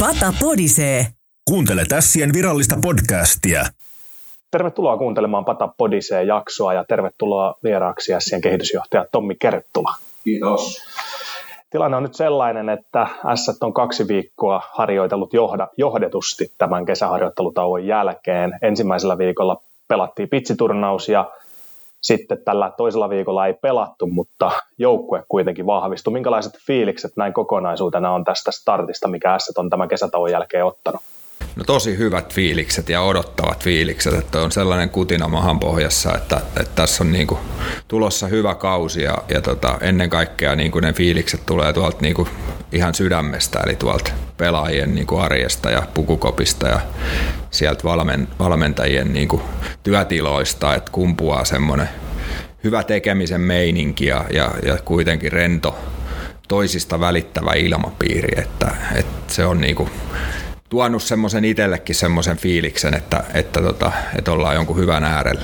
Pata podisee. Kuuntele Tässien virallista podcastia. Tervetuloa kuuntelemaan Pata Podisee jaksoa ja tervetuloa vieraaksi Sien kehitysjohtaja Tommi Kerttula. Kiitos. Tilanne on nyt sellainen, että S on kaksi viikkoa harjoitellut johda, johdetusti tämän kesäharjoittelutauon jälkeen. Ensimmäisellä viikolla pelattiin pitsiturnaus ja sitten tällä toisella viikolla ei pelattu, mutta joukkue kuitenkin vahvistui. Minkälaiset fiilikset näin kokonaisuutena on tästä startista, mikä S on tämän kesätauon jälkeen ottanut? No tosi hyvät fiilikset ja odottavat fiilikset, että on sellainen kutina mahan pohjassa, että, että tässä on niinku tulossa hyvä kausi ja, ja tota, ennen kaikkea niinku ne fiilikset tulee tuolta niinku ihan sydämestä, eli tuolta pelaajien niinku arjesta ja pukukopista ja sieltä valmen, valmentajien niinku työtiloista, että kumpuaa semmoinen hyvä tekemisen meininki ja, ja, ja kuitenkin rento toisista välittävä ilmapiiri, että, että se on niinku tuonut semmoisen itsellekin semmoisen fiiliksen, että, että, tota, että ollaan jonkun hyvän äärellä.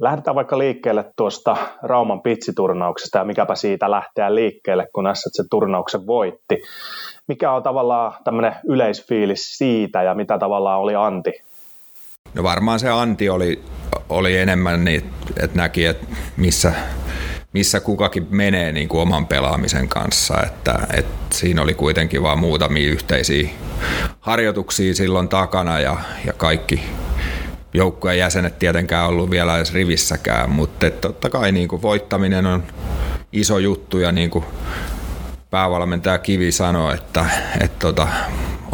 Lähdetään vaikka liikkeelle tuosta Rauman pitsiturnauksesta ja mikäpä siitä lähteä liikkeelle, kun se turnauksen voitti. Mikä on tavallaan tämmöinen yleisfiilis siitä ja mitä tavallaan oli Anti? No varmaan se Anti oli, oli enemmän niin, että näki, että missä, missä kukakin menee niin kuin oman pelaamisen kanssa. Että, että siinä oli kuitenkin vain muutamia yhteisiä harjoituksia silloin takana ja, ja kaikki joukkueen jäsenet tietenkään ollut vielä edes rivissäkään, mutta totta kai niin kuin voittaminen on iso juttu ja niin kuin päävalmentaja Kivi sanoi, että, että tota,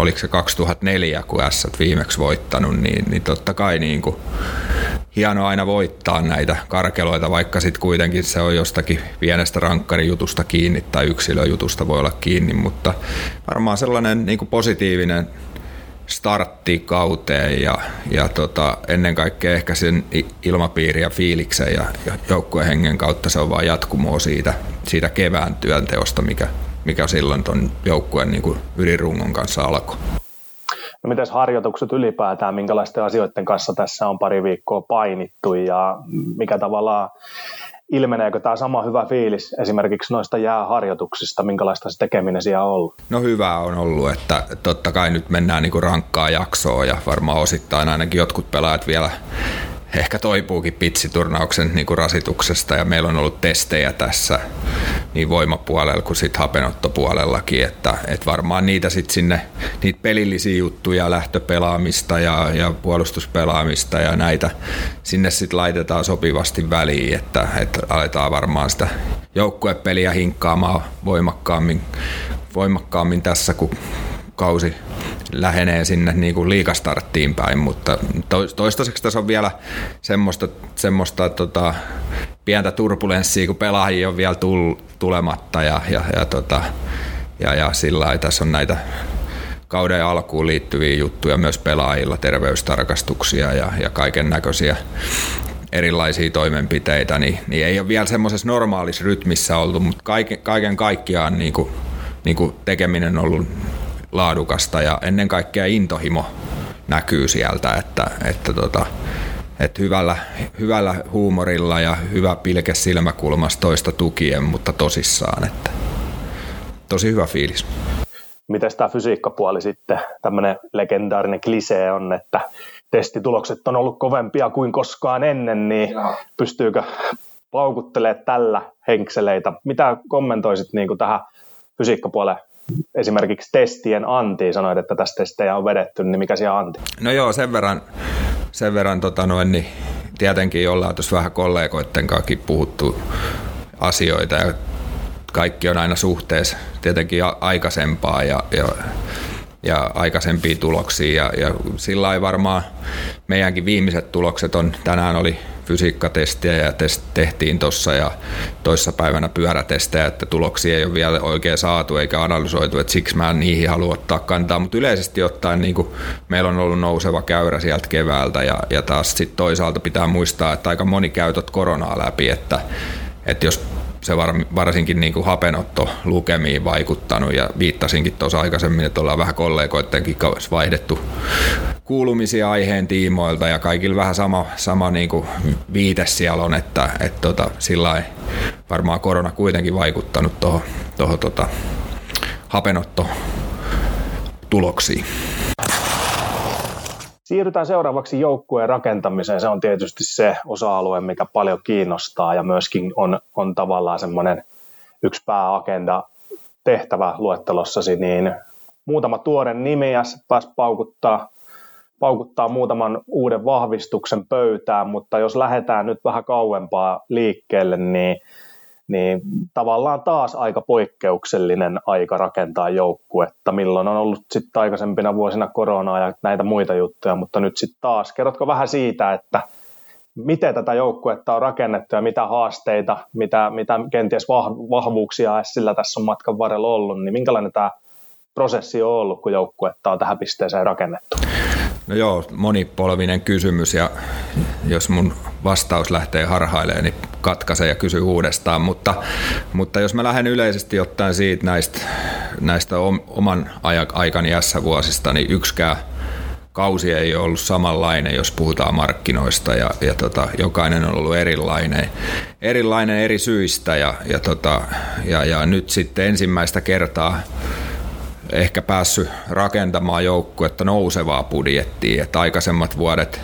oliko se 2004, kun S viimeksi voittanut, niin, niin totta kai niin kuin, hienoa aina voittaa näitä karkeloita, vaikka sitten kuitenkin se on jostakin pienestä rankkarijutusta kiinni tai yksilöjutusta voi olla kiinni, mutta varmaan sellainen niin kuin positiivinen startti kauteen ja, ja tota, ennen kaikkea ehkä sen ilmapiiri ja fiiliksen ja, ja joukkueen hengen kautta se on vaan jatkumoa siitä, siitä kevään työnteosta, mikä, mikä silloin tuon joukkueen niin ydinrungon kanssa alkoi. No miten harjoitukset ylipäätään, minkälaisten asioiden kanssa tässä on pari viikkoa painittu ja mikä tavallaan ilmeneekö tämä sama hyvä fiilis esimerkiksi noista jääharjoituksista, minkälaista se tekeminen siellä on ollut? No hyvää on ollut, että totta kai nyt mennään niinku rankkaa jaksoa ja varmaan osittain ainakin jotkut pelaajat vielä ehkä toipuukin pitsiturnauksen niin kuin rasituksesta ja meillä on ollut testejä tässä niin voimapuolella kuin sitten hapenottopuolellakin, että, että varmaan niitä sitten sinne, niitä pelillisiä juttuja, lähtöpelaamista ja, ja puolustuspelaamista ja näitä sinne sitten laitetaan sopivasti väliin, että, että aletaan varmaan sitä joukkuepeliä hinkkaamaan voimakkaammin, voimakkaammin tässä, kun kausi lähenee sinne niin kuin liikastarttiin päin, mutta toistaiseksi tässä on vielä semmoista, semmoista tota, pientä turbulenssia, kun pelaajia on vielä tull, tulematta ja, ja, ja, tota, ja, ja sillä tässä on näitä kauden alkuun liittyviä juttuja myös pelaajilla, terveystarkastuksia ja, ja kaiken näköisiä erilaisia toimenpiteitä, niin, niin ei ole vielä semmoisessa normaalissa rytmissä oltu, mutta kaiken, kaiken kaikkiaan niin kuin, niin kuin tekeminen on ollut laadukasta ja ennen kaikkea intohimo näkyy sieltä, että, että, tota, että hyvällä, hyvällä huumorilla ja hyvä pilke silmäkulmasta toista tukien, mutta tosissaan, että tosi hyvä fiilis. Miten tämä fysiikkapuoli sitten, tämmöinen legendaarinen klisee on, että testitulokset on ollut kovempia kuin koskaan ennen, niin Jaa. pystyykö paukuttelemaan tällä henkseleitä? Mitä kommentoisit niin kuin tähän fysiikkapuoleen esimerkiksi testien anti, sanoit, että tässä testejä on vedetty, niin mikä siellä anti? No joo, sen verran, sen verran tota noin, niin tietenkin ollaan tuossa vähän kollegoiden kanssa puhuttu asioita ja kaikki on aina suhteessa tietenkin aikaisempaa ja, ja ja aikaisempia tuloksia. Ja, ja sillä ei varmaan meidänkin viimeiset tulokset on, tänään oli fysiikkatestiä ja test, tehtiin tuossa ja toissa päivänä pyörätestejä, että tuloksia ei ole vielä oikein saatu eikä analysoitu, että siksi mä en niihin halua ottaa kantaa, mutta yleisesti ottaen niin kuin meillä on ollut nouseva käyrä sieltä keväältä ja, ja taas sitten toisaalta pitää muistaa, että aika moni käytöt koronaa läpi, että, että jos se var, varsinkin niin kuin hapenotto lukemiin vaikuttanut ja viittasinkin tuossa aikaisemmin, että ollaan vähän kollegoidenkin kanssa vaihdettu kuulumisia aiheen tiimoilta ja kaikilla vähän sama, sama niin kuin viite siellä on, että, että tota, sillä varmaan korona kuitenkin vaikuttanut tuohon tota, hapenotto tuloksiin. Siirrytään seuraavaksi joukkueen rakentamiseen. Se on tietysti se osa-alue, mikä paljon kiinnostaa ja myöskin on, on tavallaan semmoinen yksi pääagenda tehtävä luettelossasi, niin muutama tuore nimi ja pääs paukuttaa, paukuttaa muutaman uuden vahvistuksen pöytään, mutta jos lähdetään nyt vähän kauempaa liikkeelle, niin niin tavallaan taas aika poikkeuksellinen aika rakentaa joukkuetta, milloin on ollut sitten aikaisempina vuosina koronaa ja näitä muita juttuja, mutta nyt sitten taas. Kerrotko vähän siitä, että miten tätä joukkuetta on rakennettu ja mitä haasteita, mitä, mitä kenties vahvuuksia sillä tässä on matkan varrella ollut, niin minkälainen tämä prosessi on ollut, kun joukkuetta on tähän pisteeseen rakennettu? No joo, monipolvinen kysymys ja jos mun vastaus lähtee harhailemaan, niin katkaise ja kysy uudestaan. Mutta, mutta jos mä lähden yleisesti ottaen siitä näistä, näistä oman aikani S-vuosista, niin yksikään kausi ei ole ollut samanlainen, jos puhutaan markkinoista ja, ja tota, jokainen on ollut erilainen, erilainen eri syistä ja, ja, tota, ja, ja nyt sitten ensimmäistä kertaa ehkä päässyt rakentamaan joukkuetta nousevaa budjettia, että aikaisemmat vuodet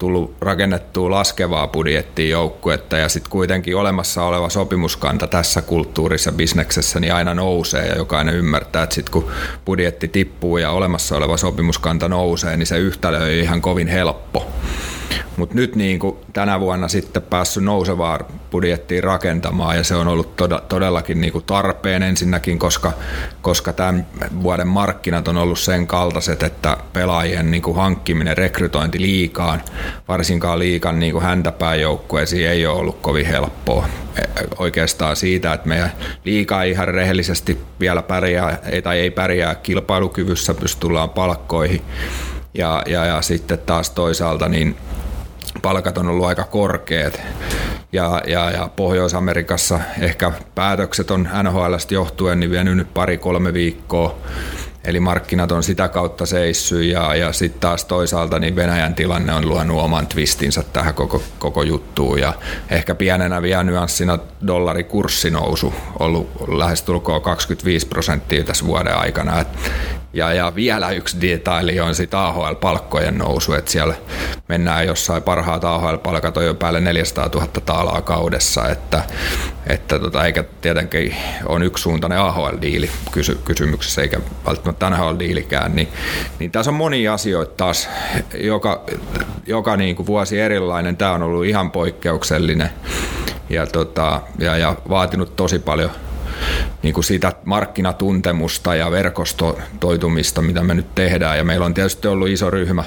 tullut rakennettua laskevaa budjettia joukkuetta ja sitten kuitenkin olemassa oleva sopimuskanta tässä kulttuurissa, bisneksessä, niin aina nousee ja jokainen ymmärtää, että sitten kun budjetti tippuu ja olemassa oleva sopimuskanta nousee, niin se yhtälö ei ihan kovin helppo. Mutta nyt niin kuin tänä vuonna sitten päässyt nousevaa budjettiin rakentamaan ja se on ollut todellakin niin kuin tarpeen ensinnäkin, koska, koska tämän vuoden markkinat on ollut sen kaltaiset, että pelaajien niin kuin hankkiminen, rekrytointi liikaan, varsinkaan liikan niin kuin häntäpääjoukkueisiin ei ole ollut kovin helppoa. E, oikeastaan siitä, että meidän liikaa ihan rehellisesti vielä pärjää, tai ei pärjää kilpailukyvyssä, pystytään palkkoihin. Ja, ja, ja sitten taas toisaalta niin palkat on ollut aika korkeat. Ja, ja, ja Pohjois-Amerikassa ehkä päätökset on NHLstä johtuen niin vienyt pari-kolme viikkoa. Eli markkinat on sitä kautta seissy ja, ja sitten taas toisaalta niin Venäjän tilanne on luonut oman twistinsä tähän koko, koko juttuun. Ja ehkä pienenä vielä nyanssina dollarikurssinousu ollut lähestulkoon 25 prosenttia tässä vuoden aikana. Et ja, ja vielä yksi detaili on sitten AHL-palkkojen nousu, että siellä mennään jossain parhaat AHL-palkat on jo päälle 400 000 taalaa kaudessa, että, että tota, eikä tietenkin on yksisuuntainen AHL-diili kysy, kysymyksessä, eikä välttämättä NHL-diilikään, niin, niin tässä on monia asioita taas, joka, joka niin kuin vuosi erilainen, tämä on ollut ihan poikkeuksellinen ja, tota, ja, ja vaatinut tosi paljon – niin kuin sitä markkinatuntemusta ja verkostoitumista, mitä me nyt tehdään. Ja meillä on tietysti ollut iso ryhmä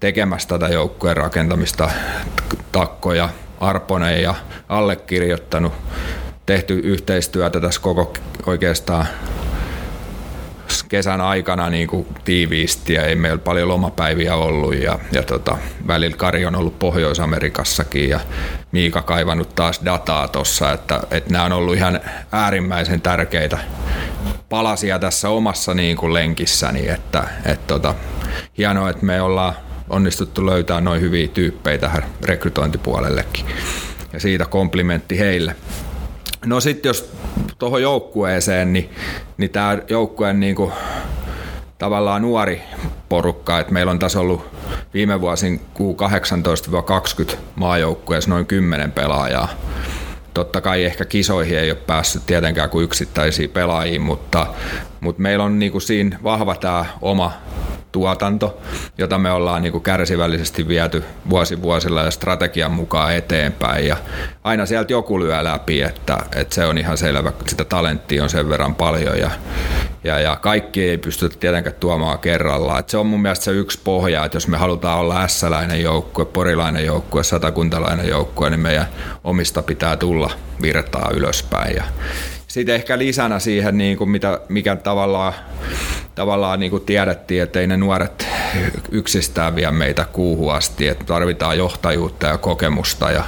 tekemässä tätä joukkueen rakentamista, takkoja, Arponen ja allekirjoittanut, tehty yhteistyötä tässä koko oikeastaan kesän aikana niin kuin tiiviisti ja ei meillä paljon lomapäiviä ollut ja, ja tota, välillä Kari on ollut Pohjois-Amerikassakin ja Miika kaivannut taas dataa tuossa, että, että nämä on ollut ihan äärimmäisen tärkeitä palasia tässä omassa niin kuin lenkissäni, että, että tota, hienoa, että me ollaan onnistuttu löytää noin hyviä tyyppejä tähän rekrytointipuolellekin. Ja siitä komplimentti heille. No sitten jos tuohon joukkueeseen, niin, niin tämä joukkueen niin kuin, tavallaan nuori porukka, että meillä on tässä ollut viime vuosin Q18-20 maajoukkueessa noin 10 pelaajaa. Totta kai ehkä kisoihin ei ole päässyt tietenkään kuin yksittäisiä pelaajia, mutta, mutta meillä on niin kuin siinä vahva tämä oma tuotanto, jota me ollaan niin kuin kärsivällisesti viety vuosi vuosilla ja strategian mukaan eteenpäin. Ja aina sieltä joku lyö läpi, että, että se on ihan selvä, sitä talenttia on sen verran paljon ja, ja, ja kaikki ei pysty tietenkään tuomaan kerrallaan. Se on mun mielestä se yksi pohja, että jos me halutaan olla ässäläinen joukkue, porilainen joukkue, satakuntalainen joukkue, niin meidän omista pitää tulla virtaa ylöspäin. Ja, sitten ehkä lisänä siihen, niin kuin mitä, mikä tavallaan, tavallaan niin kuin tiedettiin, että ei ne nuoret yksistään vie meitä kuuhun asti, että tarvitaan johtajuutta ja kokemusta ja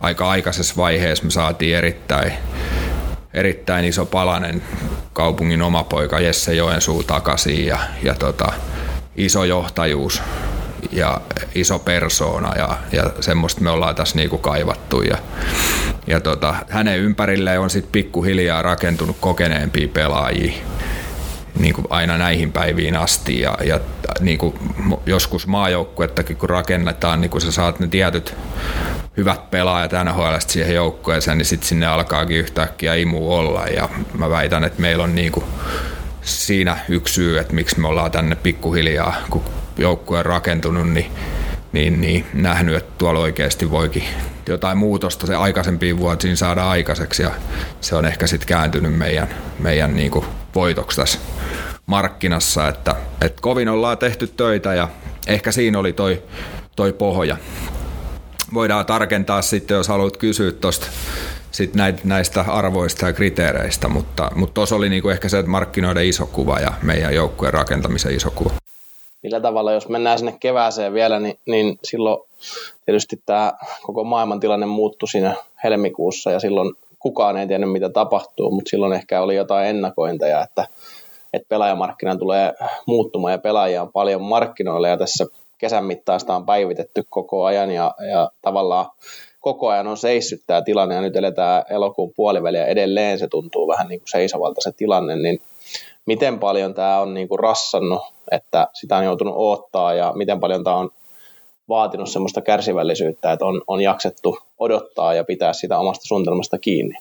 aika aikaisessa vaiheessa me saatiin erittäin, erittäin iso palanen kaupungin oma poika Jesse Joensuu takaisin ja, ja tota, iso johtajuus ja iso persoona ja, ja semmoista me ollaan tässä niinku kaivattu. Ja, ja tota, hänen ympärilleen on sitten pikkuhiljaa rakentunut kokeneempia pelaajia. niin kuin aina näihin päiviin asti ja, ja niin kuin joskus maajoukkuettakin kun rakennetaan, niin kun sä saat ne tietyt hyvät pelaajat NHL siihen joukkueeseen, niin sitten sinne alkaakin yhtäkkiä imu olla ja mä väitän, että meillä on niin kuin siinä yksi syy, että miksi me ollaan tänne pikkuhiljaa, kun joukkue on rakentunut, niin niin, niin nähnyt, että tuolla oikeasti voikin jotain muutosta se aikaisempiin vuosiin saada aikaiseksi ja se on ehkä sitten kääntynyt meidän, meidän niin kuin voitoksi tässä markkinassa, että, että kovin ollaan tehty töitä ja ehkä siinä oli toi, toi pohja. Voidaan tarkentaa sitten, jos haluat kysyä tuosta sit näistä arvoista ja kriteereistä, mutta, mutta tuossa oli niinku ehkä se, että markkinoiden iso kuva ja meidän joukkueen rakentamisen iso kuva millä tavalla, jos mennään sinne kevääseen vielä, niin, niin silloin tietysti tämä koko maailman tilanne muuttui siinä helmikuussa ja silloin kukaan ei tiennyt, mitä tapahtuu, mutta silloin ehkä oli jotain ennakointeja, että, että pelaajamarkkina tulee muuttumaan ja pelaajia on paljon markkinoilla ja tässä kesän mittaista on päivitetty koko ajan ja, ja tavallaan koko ajan on seissyt tämä tilanne ja nyt eletään elokuun puoliväliä edelleen se tuntuu vähän niin kuin seisovalta se tilanne, niin miten paljon tämä on niin kuin rassannut, että sitä on joutunut odottaa ja miten paljon tämä on vaatinut semmoista kärsivällisyyttä, että on, on jaksettu odottaa ja pitää sitä omasta suunnitelmasta kiinni.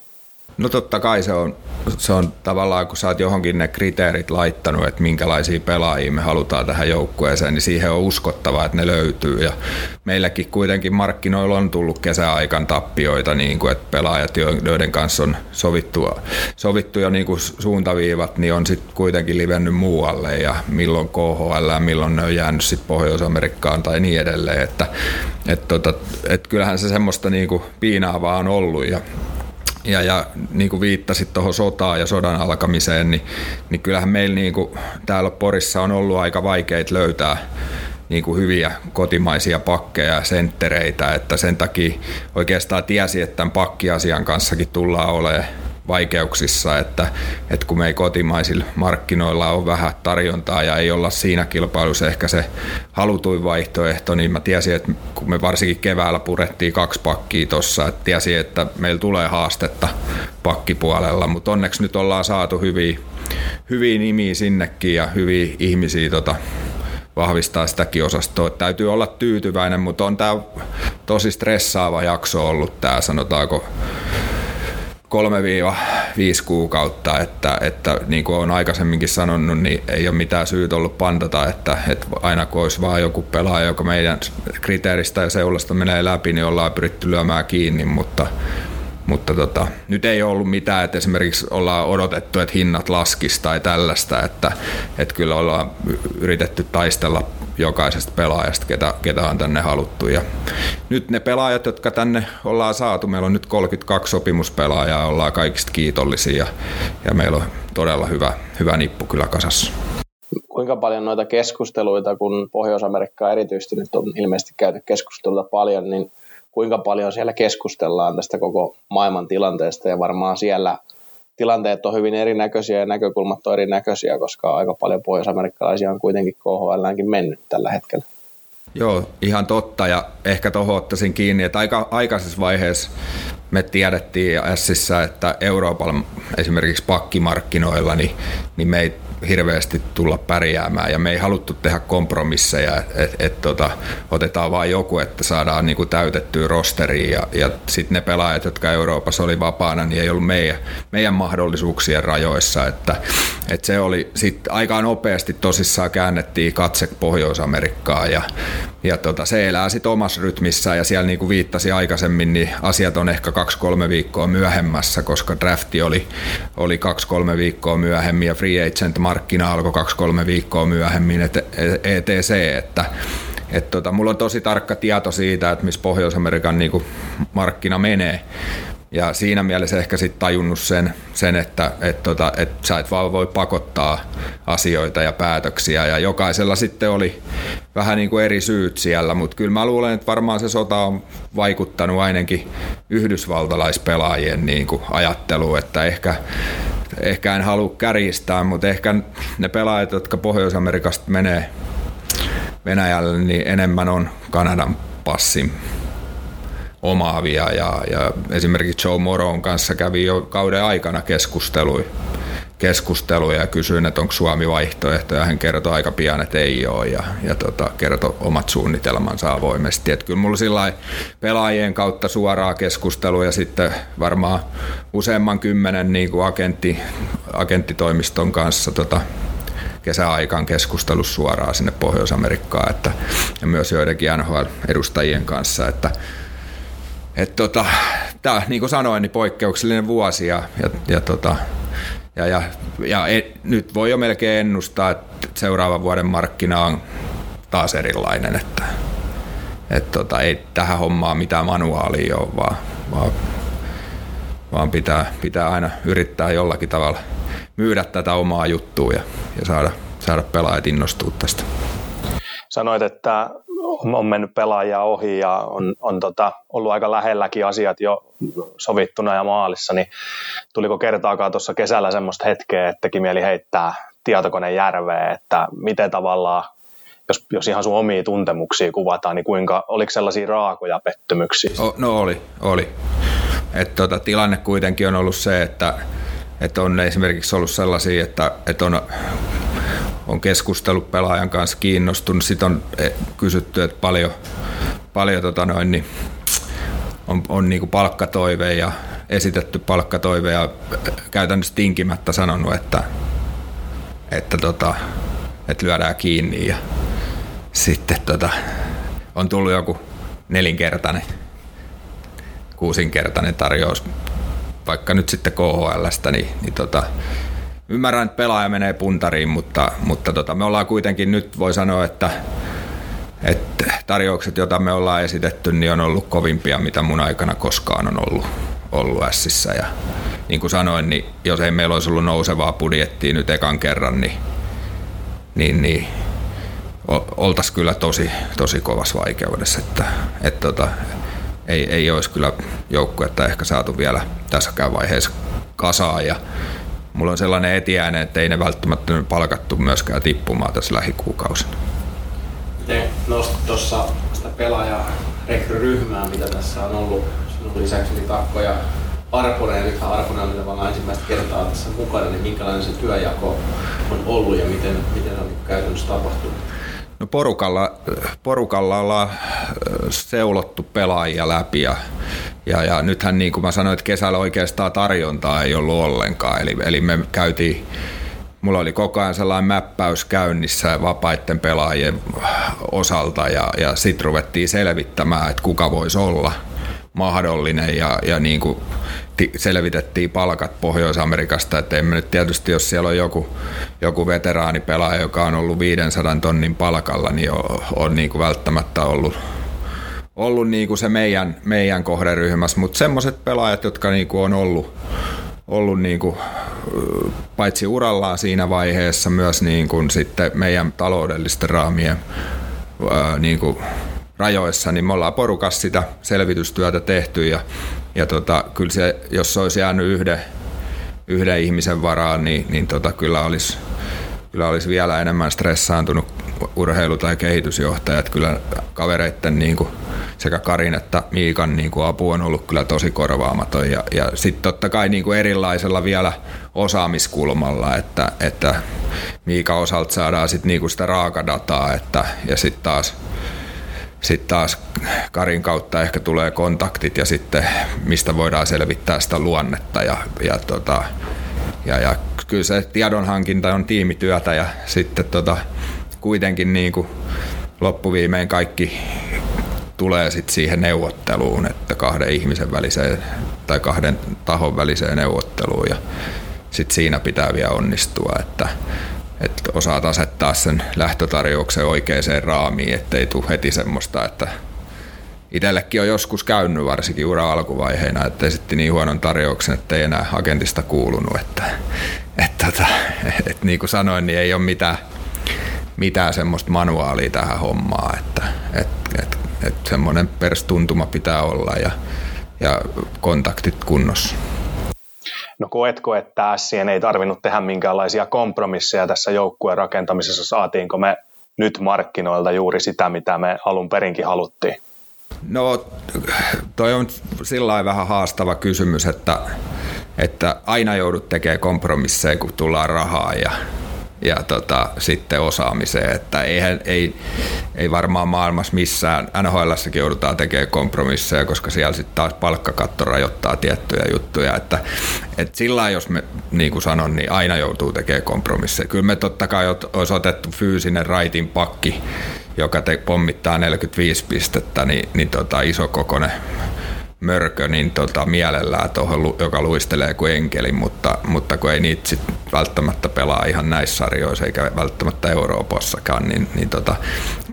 No totta kai se on, se on tavallaan, kun sä oot johonkin ne kriteerit laittanut, että minkälaisia pelaajia me halutaan tähän joukkueeseen, niin siihen on uskottava, että ne löytyy. Ja meilläkin kuitenkin markkinoilla on tullut kesäaikan tappioita, niin kuin, että pelaajat, joiden kanssa on sovittu, sovittu jo niin kuin suuntaviivat, niin on sitten kuitenkin livennyt muualle ja milloin KHL, milloin ne on jäänyt sitten Pohjois-Amerikkaan tai niin edelleen. Että, et tota, et kyllähän se semmoista niin kuin piinaavaa on ollut ja ja, ja niin kuin viittasit tuohon sotaan ja sodan alkamiseen, niin, niin kyllähän meillä niin kuin, täällä Porissa on ollut aika vaikeita löytää niin kuin hyviä kotimaisia pakkeja ja senttereitä, että sen takia oikeastaan tiesi, että tämän pakkiasian kanssakin tullaan olemaan vaikeuksissa, että, että kun me ei kotimaisilla markkinoilla ole vähän tarjontaa ja ei olla siinä kilpailussa ehkä se halutuin vaihtoehto, niin mä tiesin, että kun me varsinkin keväällä purettiin kaksi pakkia tuossa, että tiesin, että meillä tulee haastetta pakkipuolella, mutta onneksi nyt ollaan saatu hyviä, hyviä nimiä sinnekin ja hyviä ihmisiä tota, vahvistaa sitäkin osastoa. Täytyy olla tyytyväinen, mutta on tämä tosi stressaava jakso ollut tämä, sanotaanko 3-5 kuukautta, että, että niin kuin olen aikaisemminkin sanonut, niin ei ole mitään syytä ollut pantata, että, että aina kun olisi vaan joku pelaaja, joka meidän kriteeristä ja seulasta menee läpi, niin ollaan pyritty lyömään kiinni, mutta, mutta tota, nyt ei ollut mitään, että esimerkiksi ollaan odotettu, että hinnat laskisi tai tällaista, että, että kyllä ollaan yritetty taistella jokaisesta pelaajasta, ketä, ketä on tänne haluttu. Ja nyt ne pelaajat, jotka tänne ollaan saatu, meillä on nyt 32 sopimuspelaajaa, ollaan kaikista kiitollisia ja, meillä on todella hyvä, hyvä nippu kyllä kasassa. Kuinka paljon noita keskusteluita, kun Pohjois-Amerikkaa erityisesti nyt on ilmeisesti käyty keskusteluita paljon, niin kuinka paljon siellä keskustellaan tästä koko maailman tilanteesta ja varmaan siellä tilanteet on hyvin erinäköisiä ja näkökulmat on erinäköisiä, koska aika paljon pohjois-amerikkalaisia on kuitenkin KHLäänkin mennyt tällä hetkellä. Joo, ihan totta ja ehkä tuohon ottaisin kiinni, että aika aikaisessa vaiheessa me tiedettiin Sissä, että Euroopalla esimerkiksi pakkimarkkinoilla, niin, niin me ei hirveästi tulla pärjäämään. Ja me ei haluttu tehdä kompromisseja, että et, et, tota, otetaan vain joku, että saadaan niinku täytettyä rosteriin ja, ja sitten ne pelaajat, jotka Euroopassa oli vapaana, niin ei ollut meidän, meidän mahdollisuuksien rajoissa, että et se oli sitten aika nopeasti tosissaan käännettiin katse Pohjois-Amerikkaan. Ja, ja tota, se elää sitten omassa rytmissä. Ja siellä niin kuin viittasi aikaisemmin, niin asiat on ehkä kaksi-kolme viikkoa myöhemmässä, koska drafti oli, oli kaksi-kolme viikkoa myöhemmin ja free agent markkina alkoi kaksi-kolme viikkoa myöhemmin, et, ETC, että et tota, mulla on tosi tarkka tieto siitä, että missä Pohjois-Amerikan niinku markkina menee. Ja siinä mielessä ehkä sitten tajunnut sen, sen että et tota, et sä et vaan voi pakottaa asioita ja päätöksiä. Ja jokaisella sitten oli vähän niin kuin eri syyt siellä, mutta kyllä mä luulen, että varmaan se sota on vaikuttanut ainakin yhdysvaltalaispelaajien niin kuin ajatteluun, että ehkä ehkä en halua kärjistää, mutta ehkä ne pelaajat, jotka Pohjois-Amerikasta menee Venäjälle, niin enemmän on Kanadan passin omaavia ja, ja esimerkiksi Joe Moron kanssa kävi jo kauden aikana keskustelui keskusteluja ja kysyin, että onko Suomi vaihtoehto ja hän kertoi aika pian, että ei ole ja, ja tota, kertoi omat suunnitelmansa avoimesti. Että kyllä mulla sillä pelaajien kautta suoraa keskustelua ja sitten varmaan useamman kymmenen niin kuin agentti, agenttitoimiston kanssa tota, kesäaikaan keskustelussa suoraan sinne Pohjois-Amerikkaan että, ja myös joidenkin NHL-edustajien kanssa, että et tota, tämä, niin kuin sanoin, niin poikkeuksellinen vuosi ja, ja, ja, tota, ja, ja, ja et, nyt voi jo melkein ennustaa, että seuraavan vuoden markkina on taas erilainen, että et tota, ei tähän hommaan mitään manuaalia ole, vaan, vaan, vaan pitää, pitää aina yrittää jollakin tavalla myydä tätä omaa juttua ja, ja saada, saada pelaajat innostua tästä. Sanoit, että on mennyt pelaajia ohi ja on, on tota, ollut aika lähelläkin asiat jo sovittuna ja maalissa, niin tuliko kertaakaan tuossa kesällä semmoista hetkeä, että mieli heittää tietokone järveen, että miten tavallaan, jos, jos ihan sun omia tuntemuksia kuvataan, niin kuinka, oliko sellaisia raakoja pettymyksiä? O, no oli, oli. Et tota, tilanne kuitenkin on ollut se, että, että on esimerkiksi ollut sellaisia, että, että on on keskustellut pelaajan kanssa kiinnostunut. Sitten on eh, kysytty, että paljon, paljon tota noin, niin on, on niin kuin palkkatoive ja esitetty palkkatoive ja käytännössä tinkimättä sanonut, että, että, tota, että lyödään kiinni ja sitten tota, on tullut joku nelinkertainen, kuusinkertainen tarjous vaikka nyt sitten KHLstä, niin, niin tota, ymmärrän, että pelaaja menee puntariin, mutta, mutta tota, me ollaan kuitenkin nyt, voi sanoa, että, että tarjoukset, joita me ollaan esitetty, niin on ollut kovimpia, mitä mun aikana koskaan on ollut, ollut Sissä. Ja niin kuin sanoin, niin jos ei meillä olisi ollut nousevaa budjettia nyt ekan kerran, niin, niin, niin oltaisiin kyllä tosi, tosi kovassa vaikeudessa. Että, että tota, ei, ei olisi kyllä joukkuetta ehkä saatu vielä tässäkään vaiheessa kasaan. Ja mulla on sellainen etiäinen, että ei ne välttämättä palkattu myöskään tippumaan tässä lähikuukausina. Te nostit tuossa sitä pelaajarekryryhmää, mitä tässä on ollut. Sinun lisäksi oli Takko ja Arponen, nythän Arponen on tavallaan ensimmäistä kertaa tässä mukana, niin minkälainen se työjako on ollut ja miten, miten on käytännössä tapahtunut? No porukalla, porukalla ollaan seulottu pelaajia läpi ja, ja, ja nythän niin kuin mä sanoin, että kesällä oikeastaan tarjontaa ei ollut ollenkaan. Eli, eli me käytiin, mulla oli koko ajan sellainen mäppäys käynnissä vapaiden pelaajien osalta ja, ja sitten ruvettiin selvittämään, että kuka voisi olla mahdollinen ja, ja niin kuin selvitettiin palkat Pohjois-Amerikasta, että emme nyt tietysti, jos siellä on joku, joku veteraanipelaaja, joka on ollut 500 tonnin palkalla, niin on, on niin kuin välttämättä ollut, ollut niin kuin se meidän, meidän kohderyhmässä, mutta semmoiset pelaajat, jotka niin kuin on ollut, ollut niin kuin, paitsi urallaan siinä vaiheessa myös niin kuin sitten meidän taloudellisten raamien niin kuin rajoissa, niin me ollaan porukassa sitä selvitystyötä tehty ja, ja tota, kyllä se, jos se olisi jäänyt yhden, yhden ihmisen varaan, niin, niin tota, kyllä, olisi, kyllä olisi vielä enemmän stressaantunut urheilu- tai kehitysjohtaja. Että kyllä kavereiden niin kuin, sekä Karin että Miikan niin kuin, apu on ollut kyllä tosi korvaamaton. Ja, ja sitten totta kai niin kuin erilaisella vielä osaamiskulmalla, että, että Miika osalta saadaan sit, niin kuin sitä raakadataa, että, ja sitten taas sitten taas Karin kautta ehkä tulee kontaktit ja sitten mistä voidaan selvittää sitä luonnetta ja, ja, tota, ja, ja kyllä se tiedonhankinta on tiimityötä ja sitten tota, kuitenkin niin kuin loppuviimein kaikki tulee sitten siihen neuvotteluun, että kahden ihmisen väliseen tai kahden tahon väliseen neuvotteluun ja sitten siinä pitää vielä onnistua, että että osaat asettaa sen lähtötarjouksen oikeaan raamiin, ettei tule heti semmoista, että itsellekin on joskus käynyt varsinkin ura alkuvaiheena, että esitti niin huonon tarjouksen, että ei enää agentista kuulunut, että, että, että, että niin kuin sanoin, niin ei ole mitään, mitään semmoista manuaalia tähän hommaan, että, että, että, että semmoinen perstuntuma pitää olla ja, ja kontaktit kunnossa. No koetko, että Sien ei tarvinnut tehdä minkäänlaisia kompromisseja tässä joukkueen rakentamisessa? Saatiinko me nyt markkinoilta juuri sitä, mitä me alun perinkin haluttiin? No toi on sillä vähän haastava kysymys, että, että aina joudut tekemään kompromisseja, kun tullaan rahaa ja ja tota, sitten osaamiseen, että eihän, ei, ei varmaan maailmassa missään, nhl joudutaan tekemään kompromisseja, koska siellä sitten taas palkkakatto rajoittaa tiettyjä juttuja, että et sillä jos me, niin kuin sanon, niin aina joutuu tekemään kompromisseja. Kyllä me totta kai olisi otettu fyysinen raitin pakki, joka te pommittaa 45 pistettä, niin, niin tota, iso kokoinen mörkö niin tota, mielellään tuohon, joka luistelee kuin enkeli, mutta, mutta kun ei niitä sit välttämättä pelaa ihan näissä sarjoissa eikä välttämättä Euroopassakaan, niin, niin tota,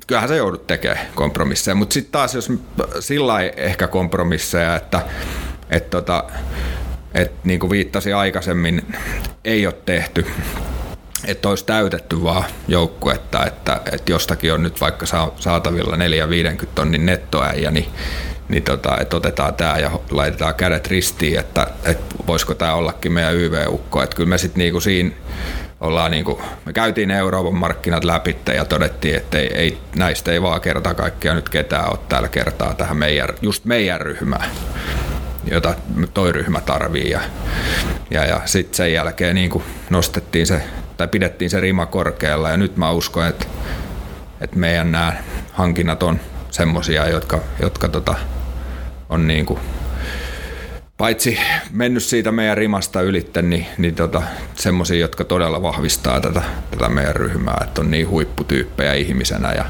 kyllähän se joudut tekemään kompromisseja. Mutta sitten taas jos sillä ehkä kompromisseja, että et tota, et niin kuin viittasi aikaisemmin, ei ole tehty että olisi täytetty vaan joukkuetta, että, että jostakin on nyt vaikka saatavilla 4-50 tonnin nettoäijä, niin niin tota, että otetaan tämä ja laitetaan kädet ristiin, että, että voisiko tämä ollakin meidän YV-ukko. Että kyllä me sitten niinku siinä ollaan niinku, me käytiin Euroopan markkinat läpi ja todettiin, että ei, ei, näistä ei vaan kerta kaikkea nyt ketään ole täällä kertaa tähän meidän, just meidän ryhmään jota toi ryhmä tarvii. Ja, ja, ja sitten sen jälkeen niin nostettiin se, tai pidettiin se rima korkealla ja nyt mä uskon, että, että meidän nämä hankinnat on semmosia, jotka, jotka tota, on niin kuin, paitsi mennyt siitä meidän rimasta ylitte, niin, niin tota, semmoisia, jotka todella vahvistaa tätä, tätä meidän ryhmää, että on niin huipputyyppejä ihmisenä ja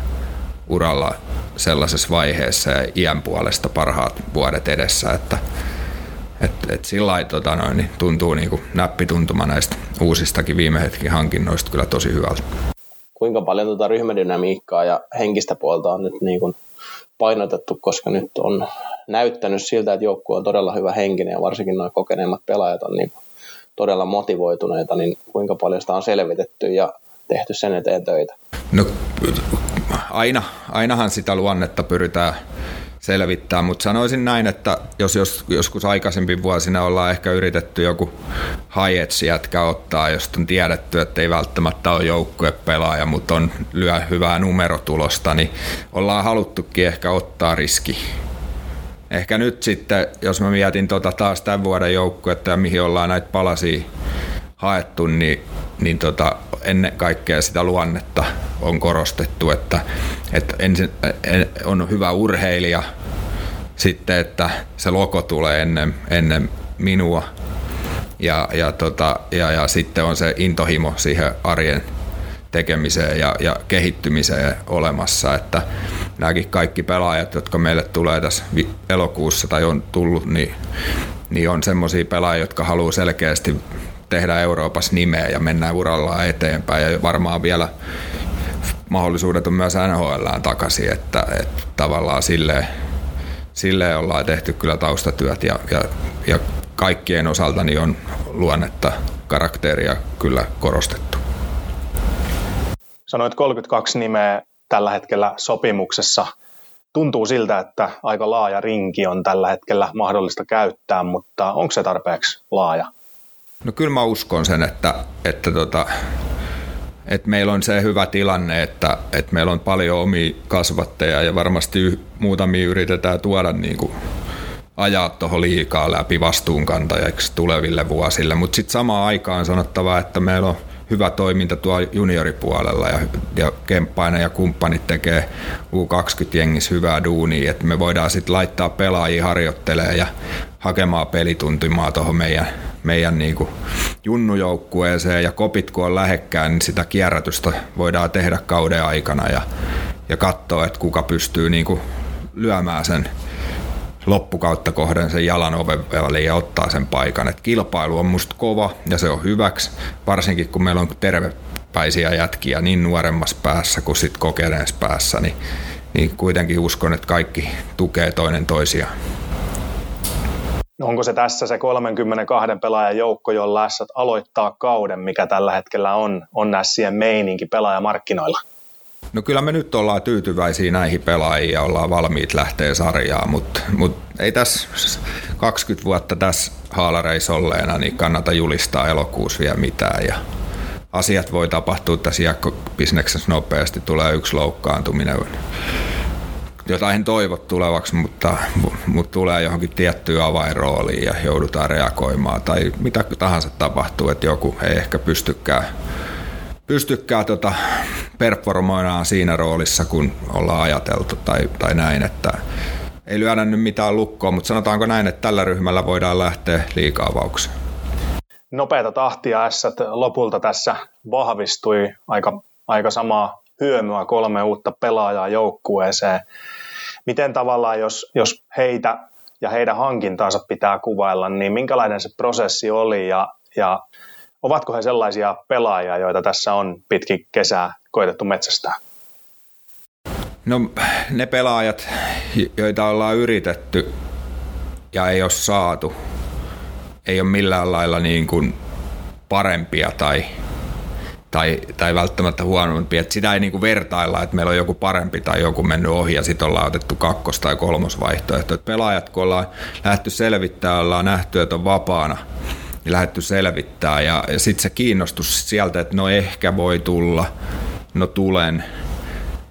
uralla sellaisessa vaiheessa ja iän puolesta parhaat vuodet edessä, että et, et sillä tota noin, niin tuntuu niin kuin näppituntuma näistä uusistakin viime hetken hankinnoista kyllä tosi hyvältä. Kuinka paljon tuota ryhmädynamiikkaa ja henkistä puolta on nyt niin kuin painotettu, koska nyt on näyttänyt siltä, että joukkue on todella hyvä henkinen ja varsinkin nuo kokeneemmat pelaajat on niin todella motivoituneita, niin kuinka paljon sitä on selvitetty ja tehty sen eteen töitä? No aina, ainahan sitä luonnetta pyritään selvittää, mutta sanoisin näin, että jos, jos joskus aikaisemmin vuosina ollaan ehkä yritetty joku Hayets-jätkä ottaa, josta on tiedetty, että ei välttämättä ole joukkuepelaaja, mutta on lyö hyvää numerotulosta, niin ollaan haluttukin ehkä ottaa riski. Ehkä nyt sitten, jos mä mietin tota taas tämän vuoden joukkuetta ja mihin ollaan näitä palasia haettu, niin, niin tota, ennen kaikkea sitä luonnetta on korostettu, että, että ensin, en, on hyvä urheilija, sitten että se logo tulee ennen, ennen minua. Ja, ja, tota, ja, ja sitten on se intohimo siihen arjen tekemiseen ja, ja kehittymiseen olemassa, että nämäkin kaikki pelaajat, jotka meille tulee tässä elokuussa tai on tullut, niin, niin on semmoisia pelaajia, jotka haluaa selkeästi tehdä Euroopassa nimeä ja mennään urallaan eteenpäin ja varmaan vielä mahdollisuudet on myös NHL takaisin, että, että tavallaan silleen, silleen ollaan tehty kyllä taustatyöt ja, ja, ja kaikkien osalta niin on luonnetta, karakteria kyllä korostettu. Sanoit 32 nimeä tällä hetkellä sopimuksessa. Tuntuu siltä, että aika laaja rinki on tällä hetkellä mahdollista käyttää, mutta onko se tarpeeksi laaja? No kyllä mä uskon sen, että, että, tota, että meillä on se hyvä tilanne, että, että meillä on paljon omia kasvatteja ja varmasti muutamia yritetään tuoda niin kuin ajaa tuohon liikaa läpi vastuunkantajaksi tuleville vuosille, mutta sitten samaan aikaan sanottava, että meillä on hyvä toiminta tuolla junioripuolella ja, ja Kemppainen ja kumppanit tekee U20-jengissä hyvää duunia, että me voidaan sitten laittaa pelaajia harjoittelemaan ja hakemaan pelituntimaa tuohon meidän, meidän niin kuin junnujoukkueeseen. Ja kopit kun on lähekkään, niin sitä kierrätystä voidaan tehdä kauden aikana ja, ja katsoa, että kuka pystyy niin kuin lyömään sen loppukautta kohden sen jalan oven väliin ja ottaa sen paikan. Et kilpailu on musta kova ja se on hyväksi, varsinkin kun meillä on tervepäisiä jätkiä niin nuoremmassa päässä kuin sit kokeneessa päässä, niin, niin kuitenkin uskon, että kaikki tukee toinen toisiaan. No onko se tässä se 32 pelaajan joukko, jolla S aloittaa kauden, mikä tällä hetkellä on, on Nässien meininki pelaajamarkkinoilla? No kyllä me nyt ollaan tyytyväisiä näihin pelaajiin ja ollaan valmiit lähteä sarjaan, mutta mut ei tässä 20 vuotta tässä haalareissa olleena, niin kannata julistaa elokuussa vielä mitään. Ja asiat voi tapahtua tässä jakkobisneksessä nopeasti, tulee yksi loukkaantuminen jota en toivo tulevaksi, mutta, mutta tulee johonkin tiettyyn avainrooliin ja joudutaan reagoimaan tai mitä tahansa tapahtuu, että joku ei ehkä pystykään, pystykään tota, performoimaan siinä roolissa, kun ollaan ajateltu tai, tai näin, että ei lyödä nyt mitään lukkoa, mutta sanotaanko näin, että tällä ryhmällä voidaan lähteä liikaavaukseen. Nopeata tahtia S lopulta tässä vahvistui aika, aika samaa hyömyä kolme uutta pelaajaa joukkueeseen. Miten tavallaan, jos, jos heitä ja heidän hankintaansa pitää kuvailla, niin minkälainen se prosessi oli ja, ja ovatko he sellaisia pelaajia, joita tässä on pitkin kesää koetettu metsästää? No ne pelaajat, joita ollaan yritetty ja ei ole saatu, ei ole millään lailla niin kuin parempia tai, tai, tai välttämättä huonompia. Että sitä ei niin kuin vertailla, että meillä on joku parempi tai joku mennyt ohi ja sitten ollaan otettu kakkos- tai kolmosvaihtoehto. Että pelaajat, kun ollaan lähty selvittää, ollaan nähty, että on vapaana, niin lähdetty selvittää. Ja, ja sitten se kiinnostus sieltä, että no ehkä voi tulla, no tulen –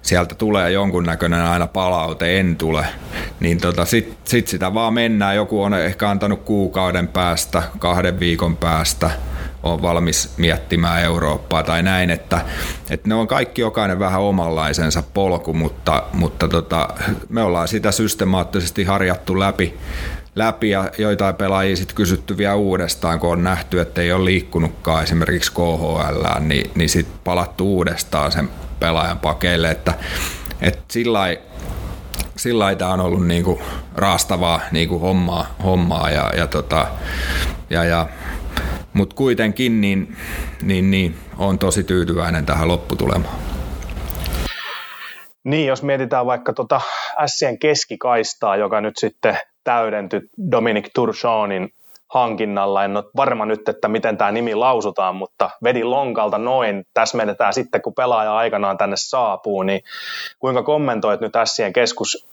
sieltä tulee jonkunnäköinen aina palaute, en tule, niin tota, sitten sit sitä vaan mennään. Joku on ehkä antanut kuukauden päästä, kahden viikon päästä, on valmis miettimään Eurooppaa tai näin, että, että ne on kaikki jokainen vähän omanlaisensa polku, mutta, mutta tota, me ollaan sitä systemaattisesti harjattu läpi, läpi ja joitain pelaajia sitten kysytty vielä uudestaan, kun on nähty, että ei ole liikkunutkaan esimerkiksi KHL, niin, niin sitten palattu uudestaan sen pelaajan pakeille, että, että sillä sillä tämä on ollut niinku raastavaa niinku hommaa, hommaa ja, ja, tota, ja, ja mutta kuitenkin niin, niin, niin, on tosi tyytyväinen tähän lopputulemaan. Niin, jos mietitään vaikka tuota Sien keskikaistaa, joka nyt sitten täydentyi Dominic Turchonin hankinnalla. En ole varma nyt, että miten tämä nimi lausutaan, mutta vedi lonkalta noin täsmennetään sitten, kun pelaaja aikanaan tänne saapuu, niin kuinka kommentoit nyt Sien keskus,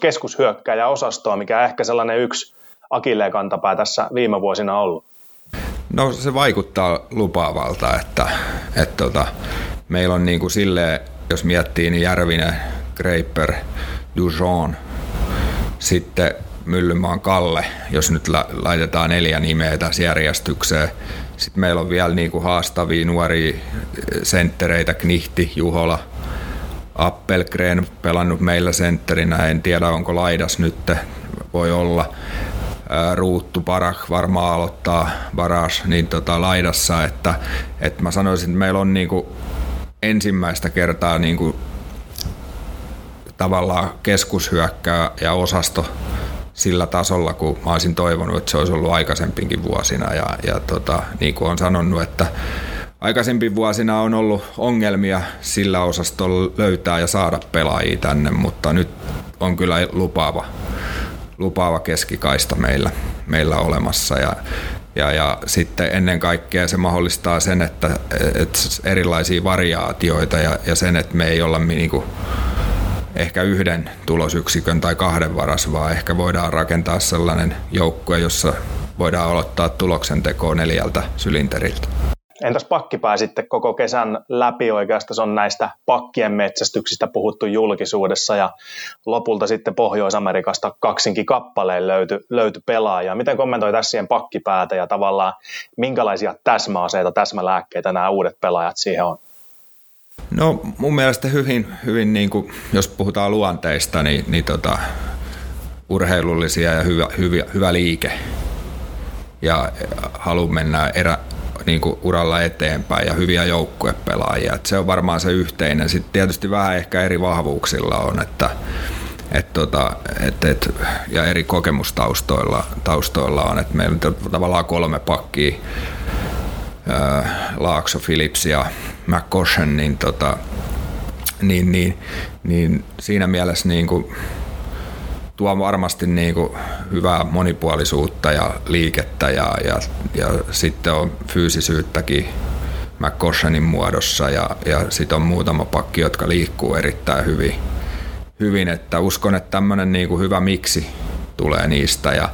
keskushyökkäjä osastoa, mikä ehkä sellainen yksi akilleen kantapää tässä viime vuosina ollut? No se vaikuttaa lupaavalta, että, että tota, meillä on niin kuin silleen, jos miettii, niin Järvinen, Greiper, Dujon, sitten Myllymaan Kalle, jos nyt laitetaan neljä nimeä tässä järjestykseen. Sitten meillä on vielä niin kuin haastavia nuoria senttereitä, Knihti, Juhola, Appelgren pelannut meillä sentterinä, en tiedä onko laidas nyt, voi olla. Ruuttu Parak varmaan aloittaa Baras niin tota laidassa, että, että mä sanoisin, että meillä on niin kuin ensimmäistä kertaa niin kuin tavallaan keskushyökkää ja osasto sillä tasolla, kun mä olisin toivonut, että se olisi ollut aikaisempinkin vuosina. Ja, ja tota, niin kuin olen sanonut, että aikaisempi vuosina on ollut ongelmia sillä osastolla löytää ja saada pelaajia tänne, mutta nyt on kyllä lupaava, lupaava keskikaista meillä, meillä olemassa. Ja, ja, ja sitten ennen kaikkea se mahdollistaa sen, että, että erilaisia variaatioita ja, ja sen, että me ei olla niin kuin, ehkä yhden tulosyksikön tai kahden varas, vaan ehkä voidaan rakentaa sellainen joukkue, jossa voidaan aloittaa tuloksen tekoa neljältä sylinteriltä. Entäs pakkipää sitten koko kesän läpi oikeastaan on näistä pakkien metsästyksistä puhuttu julkisuudessa ja lopulta sitten Pohjois-Amerikasta kaksinkin kappaleen löytyi, löyty pelaaja. Miten kommentoi tässä siihen pakkipäätä ja tavallaan minkälaisia täsmäaseita, täsmälääkkeitä nämä uudet pelaajat siihen on? No mun mielestä hyvin, hyvin niin kuin, jos puhutaan luonteista, niin, niin tota, urheilullisia ja hyvä, hyvä, hyvä liike. Ja halu mennä erä, niin kuin uralla eteenpäin ja hyviä joukkuepelaajia. Et se on varmaan se yhteinen. Sitten tietysti vähän ehkä eri vahvuuksilla on, että et tota, et, et, ja eri kokemustaustoilla taustoilla on, että meillä on tavallaan kolme pakkia, Laakso, Philips ja McCoshen, niin, tota, niin, niin, niin siinä mielessä niin kuin, tuo varmasti niin kuin hyvää monipuolisuutta ja liikettä ja, ja, ja sitten on fyysisyyttäkin McCoshenin muodossa ja, ja sitten on muutama pakki, jotka liikkuu erittäin hyvin, hyvin että uskon, että tämmöinen niin kuin hyvä miksi tulee niistä ja,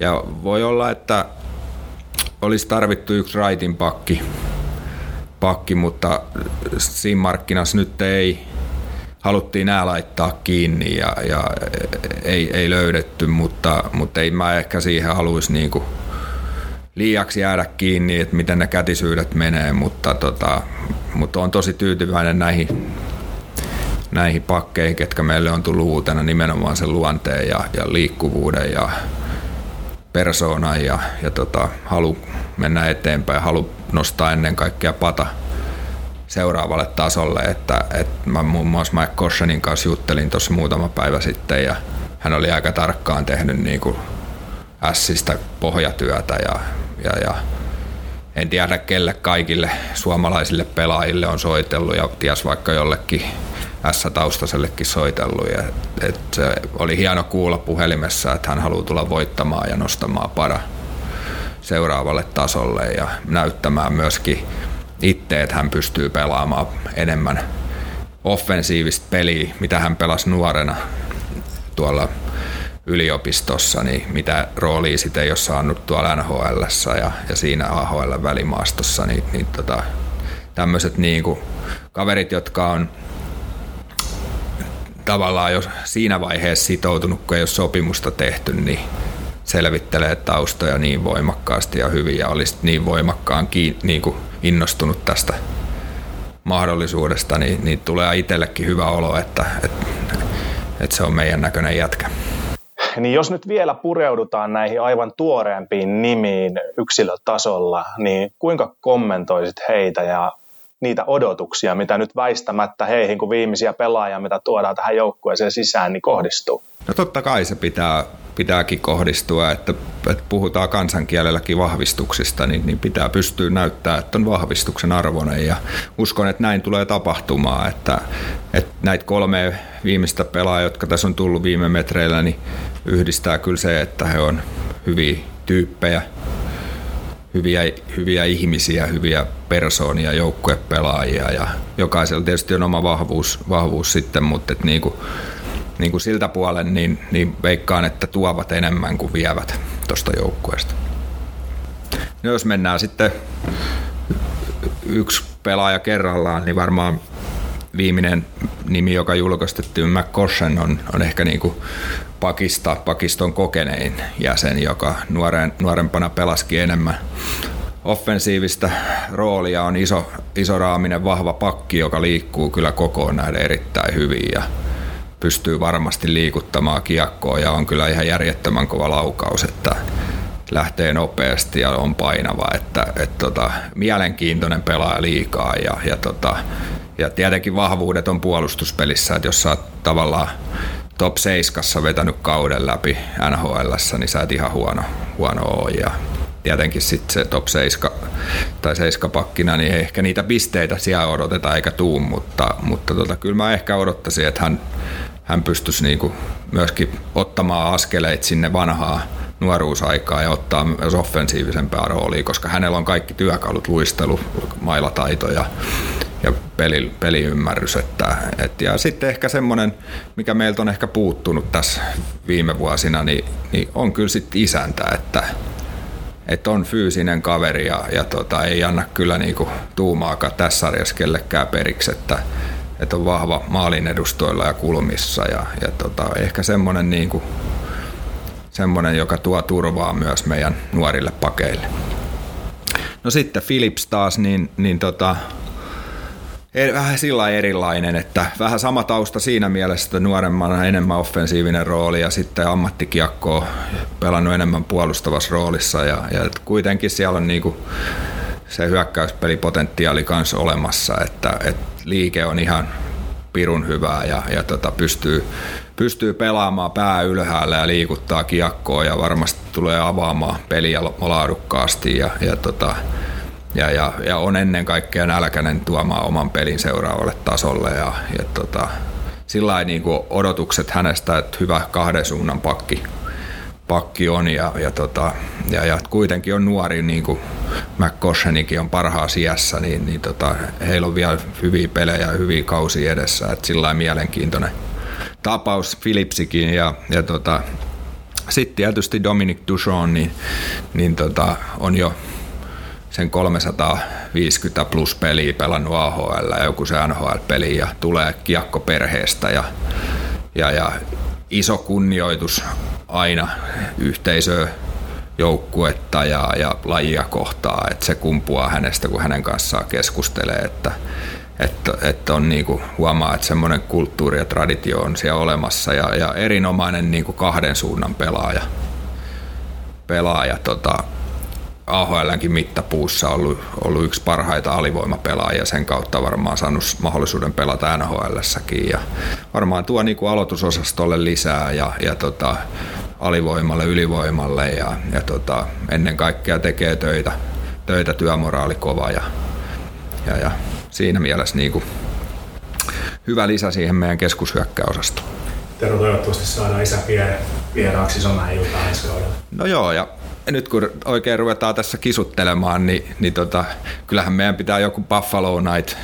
ja voi olla, että olisi tarvittu yksi raitin pakki, pakki, mutta siinä markkinassa nyt ei. Haluttiin nämä laittaa kiinni ja, ja ei, ei löydetty, mutta, mutta ei mä ehkä siihen haluaisi niin liiaksi jäädä kiinni, että miten ne kätisyydet menee, mutta, tota, mutta on tosi tyytyväinen näihin, näihin pakkeihin, ketkä meille on tullut uutena nimenomaan sen luonteen ja, ja liikkuvuuden ja persoonan ja, ja tota, halu mennä eteenpäin, halu nostaa ennen kaikkea pata seuraavalle tasolle, että, että mä muun muassa Mike Koshanin kanssa juttelin tuossa muutama päivä sitten ja hän oli aika tarkkaan tehnyt niin kuin Sistä pohjatyötä ja, ja, ja en tiedä kelle kaikille suomalaisille pelaajille on soitellut ja ties vaikka jollekin S-taustaisellekin soitellut. Ja, et se oli hieno kuulla puhelimessa, että hän haluaa tulla voittamaan ja nostamaan para seuraavalle tasolle ja näyttämään myöskin itse, että hän pystyy pelaamaan enemmän offensiivista peliä, mitä hän pelasi nuorena tuolla yliopistossa, niin mitä roolia sitten ei ole saanut tuolla NHL ja, ja siinä AHL välimaastossa, niin, niin tota, tämmöiset niin kaverit, jotka on tavallaan jo siinä vaiheessa sitoutunut, kun ei ole sopimusta tehty, niin selvittelee taustoja niin voimakkaasti ja hyvin ja olisi niin voimakkaan kiin, niin kuin innostunut tästä mahdollisuudesta, niin, niin tulee itsellekin hyvä olo, että, että, että se on meidän näköinen jätkä. Niin jos nyt vielä pureudutaan näihin aivan tuoreempiin nimiin yksilötasolla, niin kuinka kommentoisit heitä ja niitä odotuksia, mitä nyt väistämättä heihin, kun viimeisiä pelaajia, mitä tuodaan tähän joukkueeseen sisään, niin kohdistuu? No totta kai se pitää, pitääkin kohdistua, että, että puhutaan kansankielelläkin vahvistuksista, niin, niin pitää pystyä näyttää, että on vahvistuksen arvoinen ja uskon, että näin tulee tapahtumaan, että, että näitä kolme viimeistä pelaajaa, jotka tässä on tullut viime metreillä, niin yhdistää kyllä se, että he on hyviä tyyppejä, hyviä, hyviä ihmisiä, hyviä persoonia, joukkuepelaajia ja jokaisella tietysti on oma vahvuus, vahvuus sitten, mutta et niin kuin, niin kuin siltä puolen niin, niin veikkaan, että tuovat enemmän kuin vievät tuosta joukkueesta. No jos mennään sitten yksi pelaaja kerrallaan, niin varmaan viimeinen nimi, joka julkaistettiin, McCoshen, on, on ehkä niin kuin Pakista, Pakiston kokenein jäsen, joka nuoren, nuorempana pelaski enemmän offensiivista roolia, on iso, iso raaminen vahva pakki, joka liikkuu kyllä kokoon nähden erittäin hyvin ja pystyy varmasti liikuttamaan kiekkoa ja on kyllä ihan järjettömän kova laukaus, että lähtee nopeasti ja on painava, että, että tota, mielenkiintoinen pelaaja liikaa ja, ja, tota, ja tietenkin vahvuudet on puolustuspelissä, että jos sä oot tavallaan top 7 vetänyt kauden läpi NHL, niin sä et ihan huono, huono ole. Ja tietenkin sitten se top 7 tai 7 pakkina, niin ehkä niitä pisteitä siellä odoteta eikä tuu, mutta, mutta tota, kyllä mä ehkä odottaisin, että hän, hän pystyisi niinku myöskin ottamaan askeleet sinne vanhaa nuoruusaikaa ja ottaa myös offensiivisempaa roolia, koska hänellä on kaikki työkalut, luistelu, mailataito ja, ja peli, peliymmärrys. Että, et, ja sitten ehkä semmoinen, mikä meiltä on ehkä puuttunut tässä viime vuosina, niin, niin on kyllä sitten isäntä, että, että on fyysinen kaveri ja, ja tota, ei anna kyllä niinku tuumaakaan tässä sarjassa kellekään periksi, että, että on vahva maalin edustoilla ja kulmissa ja, ja tota, ehkä semmoinen niinku, semmoinen, joka tuo turvaa myös meidän nuorille pakeille. No sitten Philips taas, niin, niin tota, vähän sillä erilainen, että vähän sama tausta siinä mielessä, että nuoremmana enemmän offensiivinen rooli ja sitten ammattikiekkoa pelannut enemmän puolustavassa roolissa ja, ja kuitenkin siellä on niinku se hyökkäyspelipotentiaali kanssa olemassa, että, että liike on ihan pirun hyvää ja, ja tota, pystyy, pystyy pelaamaan pää ylhäällä ja liikuttaa kiekkoa ja varmasti tulee avaamaan peliä laadukkaasti ja, ja, tota, ja, ja, ja on ennen kaikkea nälkäinen tuomaan oman pelin seuraavalle tasolle ja, ja tota, sillä niin odotukset hänestä, että hyvä kahden suunnan pakki, pakki on ja, ja, tota, ja, ja kuitenkin on nuori, niin kuin McCoshenikin on parhaassa iässä, niin, niin tota, heillä on vielä hyviä pelejä ja hyviä kausia edessä, että sillä mielenkiintoinen tapaus Philipsikin ja, ja tota, sitten tietysti Dominic Duchon niin, niin tota, on jo sen 300 50 plus peliä pelannut AHL ja joku se NHL-peli ja tulee kiekko perheestä ja, ja, ja iso kunnioitus aina yhteisöä joukkuetta ja, ja lajia kohtaa, että se kumpuaa hänestä, kun hänen kanssaan keskustelee, että, että, että on niinku, huomaa, että semmoinen kulttuuri ja traditio on siellä olemassa ja, ja erinomainen niinku kahden suunnan pelaaja. pelaaja tota, AHLnkin mittapuussa ollut, ollut yksi parhaita alivoimapelaajia, sen kautta varmaan saanut mahdollisuuden pelata nhl ja varmaan tuo niin kuin aloitusosastolle lisää ja, ja tota, alivoimalle, ylivoimalle ja, ja tota, ennen kaikkea tekee töitä, töitä työmoraali kova ja, ja, ja siinä mielessä niin kuin hyvä lisä siihen meidän keskushyökkäosastoon. Tero, toivottavasti saadaan isä vieraaksi Sona iltaan ensi kaudella. No joo, ja nyt kun oikein ruvetaan tässä kisuttelemaan, niin, niin tota, kyllähän meidän pitää joku Buffalo Night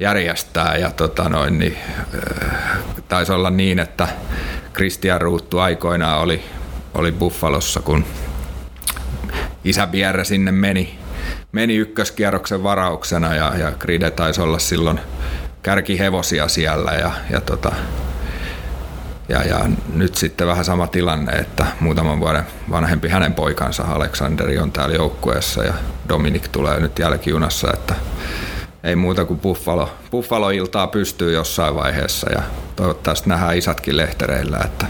järjestää. Ja tota noin, niin, äh, taisi olla niin, että Christian Ruuttu aikoinaan oli, oli Buffalossa, kun isä Pierre sinne meni, meni ykköskierroksen varauksena ja, ja Gride taisi olla silloin kärkihevosia siellä ja, ja tota, ja, ja nyt sitten vähän sama tilanne, että muutaman vuoden vanhempi hänen poikansa Aleksanderi on täällä joukkueessa ja Dominik tulee nyt jälkijunassa, että ei muuta kuin Buffalo, Buffalo-iltaa pystyy jossain vaiheessa ja toivottavasti nähdään isätkin lehtereillä, että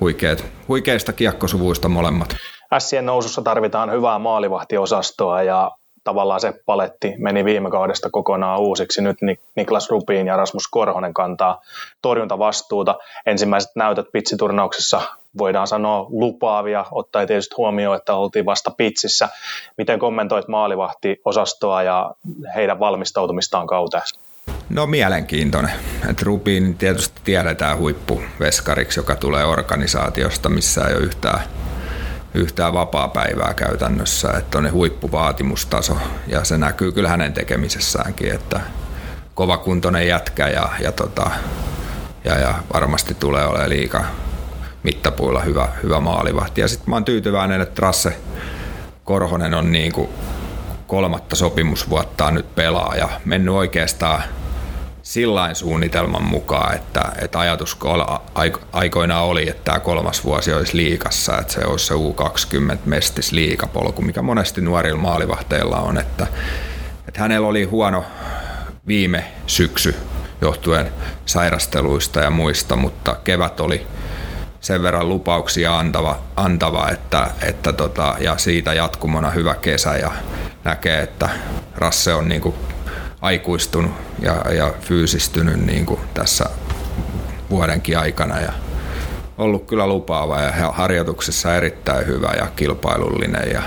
huikeet, huikeista kiekkosuvuista molemmat. Ässien nousussa tarvitaan hyvää maalivahtiosastoa ja tavallaan se paletti meni viime kaudesta kokonaan uusiksi. Nyt Niklas Rupin ja Rasmus Korhonen kantaa torjuntavastuuta. Ensimmäiset näytöt pitsiturnauksessa voidaan sanoa lupaavia, ottaa tietysti huomioon, että oltiin vasta pitsissä. Miten kommentoit maalivahtiosastoa ja heidän valmistautumistaan kauteen? No mielenkiintoinen. Et Rupin tietysti tiedetään huippuveskariksi, joka tulee organisaatiosta, missä ei ole yhtään yhtään vapaa-päivää käytännössä, että on ne huippuvaatimustaso ja se näkyy kyllä hänen tekemisessäänkin, että kovakuntoinen jätkä ja, ja, tota, ja, ja varmasti tulee olemaan liika mittapuilla hyvä, hyvä maalivahti. Ja sitten mä oon tyytyväinen, että Rasse Korhonen on niin kolmatta sopimusvuottaan nyt pelaa ja mennyt oikeastaan sillain suunnitelman mukaan, että, että ajatus aikoinaan oli, että tämä kolmas vuosi olisi liikassa, että se olisi se U20 mestis liikapolku, mikä monesti nuorilla maalivahteilla on, että, että hänellä oli huono viime syksy johtuen sairasteluista ja muista, mutta kevät oli sen verran lupauksia antava, antava että, että tota, ja siitä jatkumona hyvä kesä ja näkee, että Rasse on niin kuin aikuistunut ja, ja fyysistynyt niin kuin tässä vuodenkin aikana ja ollut kyllä lupaava ja harjoituksessa erittäin hyvä ja kilpailullinen ja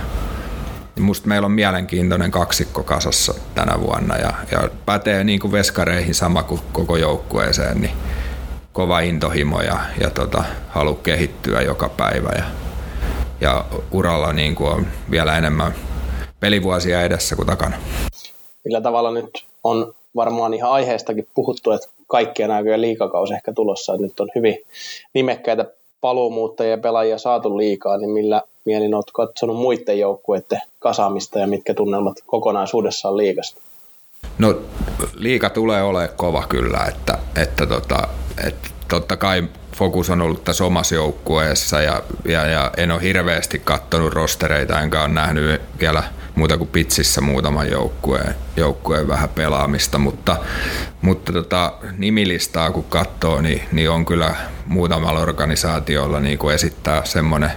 Musta meillä on mielenkiintoinen kaksikko kasassa tänä vuonna ja, ja pätee niin kuin veskareihin sama kuin koko joukkueeseen, niin kova intohimo ja, ja tota, halu kehittyä joka päivä ja, ja uralla niin kuin on vielä enemmän pelivuosia edessä kuin takana millä tavalla nyt on varmaan ihan aiheestakin puhuttu, että kaikkia näköjään liikakausi ehkä tulossa, että nyt on hyvin nimekkäitä paluumuuttajia pelaajia saatu liikaa, niin millä mielin olet katsonut muiden joukkueiden kasaamista ja mitkä tunnelmat kokonaisuudessaan liikasta? No liika tulee olemaan kova kyllä, että, että, tota, että totta kai fokus on ollut tässä omassa joukkueessa ja, ja, ja en ole hirveästi katsonut rostereita, enkä ole nähnyt vielä muuta kuin pitsissä muutaman joukkueen, joukkueen vähän pelaamista, mutta, mutta tota, nimilistaa kun katsoo, niin, niin on kyllä muutamalla organisaatiolla niin kuin esittää semmoinen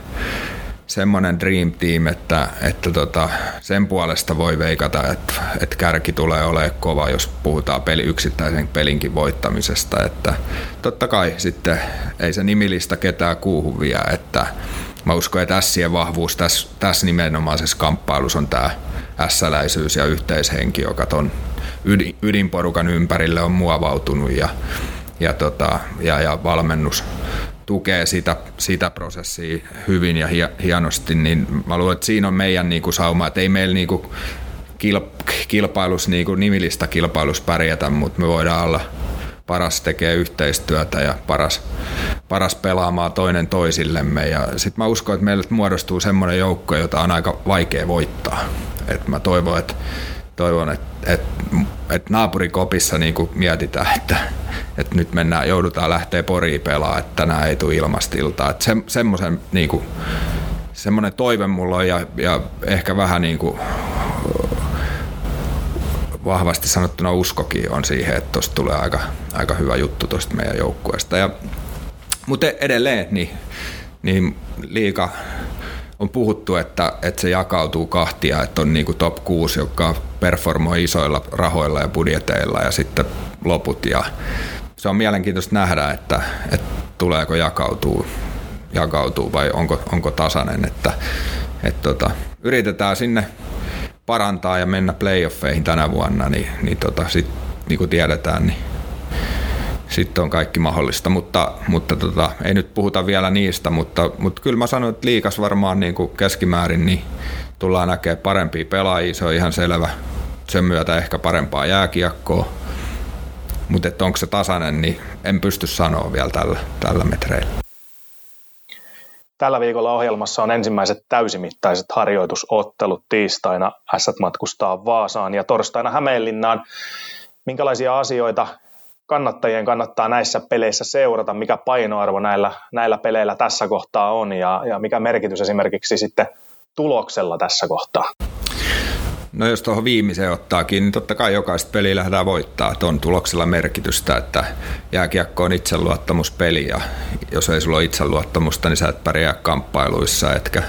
semmoinen dream team, että, että tota, sen puolesta voi veikata, että, että kärki tulee olemaan kova, jos puhutaan peli, yksittäisen pelinkin voittamisesta. Että totta kai sitten ei se nimilista ketään kuuhu vielä, että mä uskon, että Sien vahvuus tässä, tässä nimenomaisessa kamppailussa on tämä ässäläisyys ja yhteishenki, joka ton ydin, ydinporukan ympärille on muovautunut ja, ja, tota, ja, ja valmennus tukee sitä, sitä prosessia hyvin ja hienosti, niin mä luulen, että siinä on meidän niin kuin sauma, että ei meillä niin kuin kilpailus, niin kuin nimillistä kilpailus pärjätä, mutta me voidaan olla paras tekee yhteistyötä ja paras, paras pelaamaan toinen toisillemme. Ja sitten mä uskon, että meille muodostuu semmoinen joukko, jota on aika vaikea voittaa. Et mä toivon, että toivon, että, että, että naapurikopissa niin mietitään, että, että nyt mennään, joudutaan lähteä poriin pelaa, että tänään ei tule ilmastiltaa. Että se, semmoisen niin kuin, semmoinen toive mulla on ja, ja ehkä vähän niin kuin vahvasti sanottuna uskokin on siihen, että tuosta tulee aika, aika hyvä juttu tuosta meidän joukkueesta. Ja, mutta edelleen niin, niin liika on puhuttu, että, että se jakautuu kahtia, että on niin kuin top 6, joka performoi isoilla rahoilla ja budjeteilla ja sitten loput. Ja se on mielenkiintoista nähdä, että, että tuleeko jakautuu, jakautuu vai onko, onko tasainen. Että, että tota, yritetään sinne parantaa ja mennä playoffeihin tänä vuonna, niin, niin tota, sit, niin kuin tiedetään, niin sitten on kaikki mahdollista, mutta, mutta tota, ei nyt puhuta vielä niistä, mutta, mutta kyllä mä sanoin, että liikas varmaan niin kuin keskimäärin niin tullaan näkemään parempia pelaajia, se on ihan selvä. Sen myötä ehkä parempaa jääkiekkoa, mutta onko se tasainen, niin en pysty sanoa vielä tällä, tällä metreillä. Tällä viikolla ohjelmassa on ensimmäiset täysimittaiset harjoitusottelut. Tiistaina S matkustaa Vaasaan ja torstaina Hämeenlinnaan. Minkälaisia asioita kannattajien kannattaa näissä peleissä seurata, mikä painoarvo näillä, näillä peleillä tässä kohtaa on ja, ja mikä merkitys esimerkiksi sitten tuloksella tässä kohtaa? No jos tuohon viimeiseen ottaakin, niin totta kai jokaista peliä lähdetään voittaa. Että on tuloksella merkitystä, että jääkiekko on itseluottamuspeli ja jos ei sulla ole itseluottamusta, niin sä et pärjää kamppailuissa, etkä,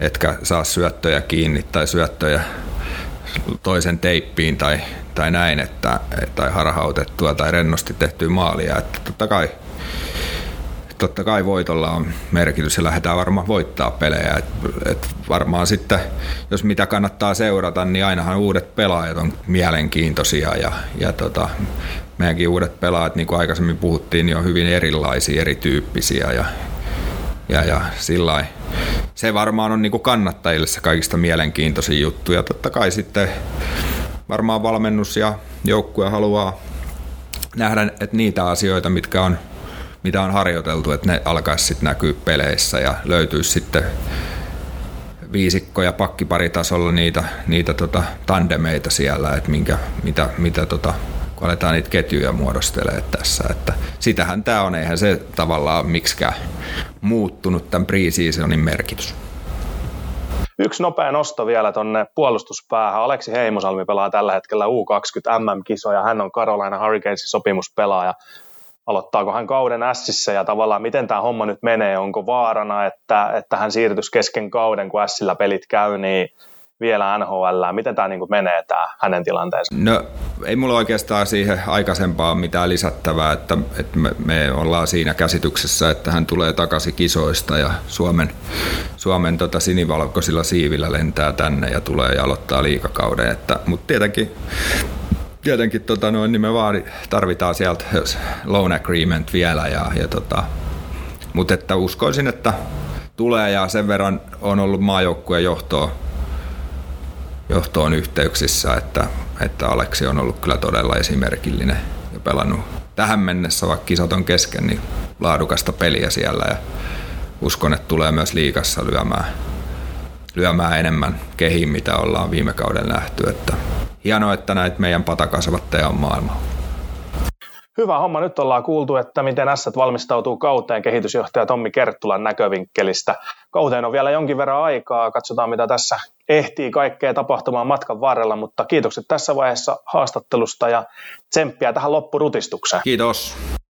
etkä saa syöttöjä kiinni tai syöttöjä toisen teippiin tai, tai näin, että, tai harhautettua tai rennosti tehtyä maalia. Että totta kai totta kai voitolla on merkitys ja lähdetään varmaan voittaa pelejä. Et, et varmaan sitten, jos mitä kannattaa seurata, niin ainahan uudet pelaajat on mielenkiintoisia ja, ja tota, meidänkin uudet pelaajat, niin kuin aikaisemmin puhuttiin, niin on hyvin erilaisia, erityyppisiä ja, ja, ja sillä se varmaan on niin kuin kannattajille se kaikista mielenkiintoisin juttu ja totta kai sitten varmaan valmennus ja joukkue haluaa nähdä, että niitä asioita, mitkä on mitä on harjoiteltu, että ne alkaisi sitten näkyä peleissä ja löytyisi sitten viisikko- ja pakkiparitasolla niitä, niitä tota tandemeita siellä, että minkä, mitä, mitä tota, kun aletaan niitä ketjuja muodostelee tässä. Että sitähän tämä on, eihän se tavallaan miksikään muuttunut tämän pre-seasonin merkitys. Yksi nopea nosto vielä tuonne puolustuspäähän. Aleksi Heimosalmi pelaa tällä hetkellä U20 MM-kisoja. Hän on Carolina Hurricanesin sopimuspelaaja aloittaako hän kauden Sissä ja tavallaan miten tämä homma nyt menee, onko vaarana, että, että hän siirtyisi kesken kauden, kun Sillä pelit käy, niin vielä NHL. Miten tämä niin menee tämä hänen tilanteensa? No ei mulla oikeastaan siihen aikaisempaan mitään lisättävää, että, että me, me ollaan siinä käsityksessä, että hän tulee takaisin kisoista ja Suomen, Suomen tota sinivalkoisilla siivillä lentää tänne ja tulee ja aloittaa liikakauden. Mutta tietenkin tietenkin tota, noin, niin me vaadi, tarvitaan sieltä loan agreement vielä. Ja, ja tota, mutta että uskoisin, että tulee ja sen verran on ollut maajoukkueen johtoon, johtoon yhteyksissä, että, että Aleksi on ollut kyllä todella esimerkillinen ja pelannut tähän mennessä, vaikka kisat on kesken, niin laadukasta peliä siellä ja uskon, että tulee myös liikassa lyömään, lyömään enemmän kehiin, mitä ollaan viime kauden nähty, että hienoa, että näitä meidän patakasvatteja on maailma. Hyvä homma. Nyt ollaan kuultu, että miten S valmistautuu kauteen kehitysjohtaja Tommi Kerttulan näkövinkkelistä. Kauteen on vielä jonkin verran aikaa. Katsotaan, mitä tässä ehtii kaikkea tapahtumaan matkan varrella, mutta kiitokset tässä vaiheessa haastattelusta ja tsemppiä tähän loppurutistukseen. Kiitos.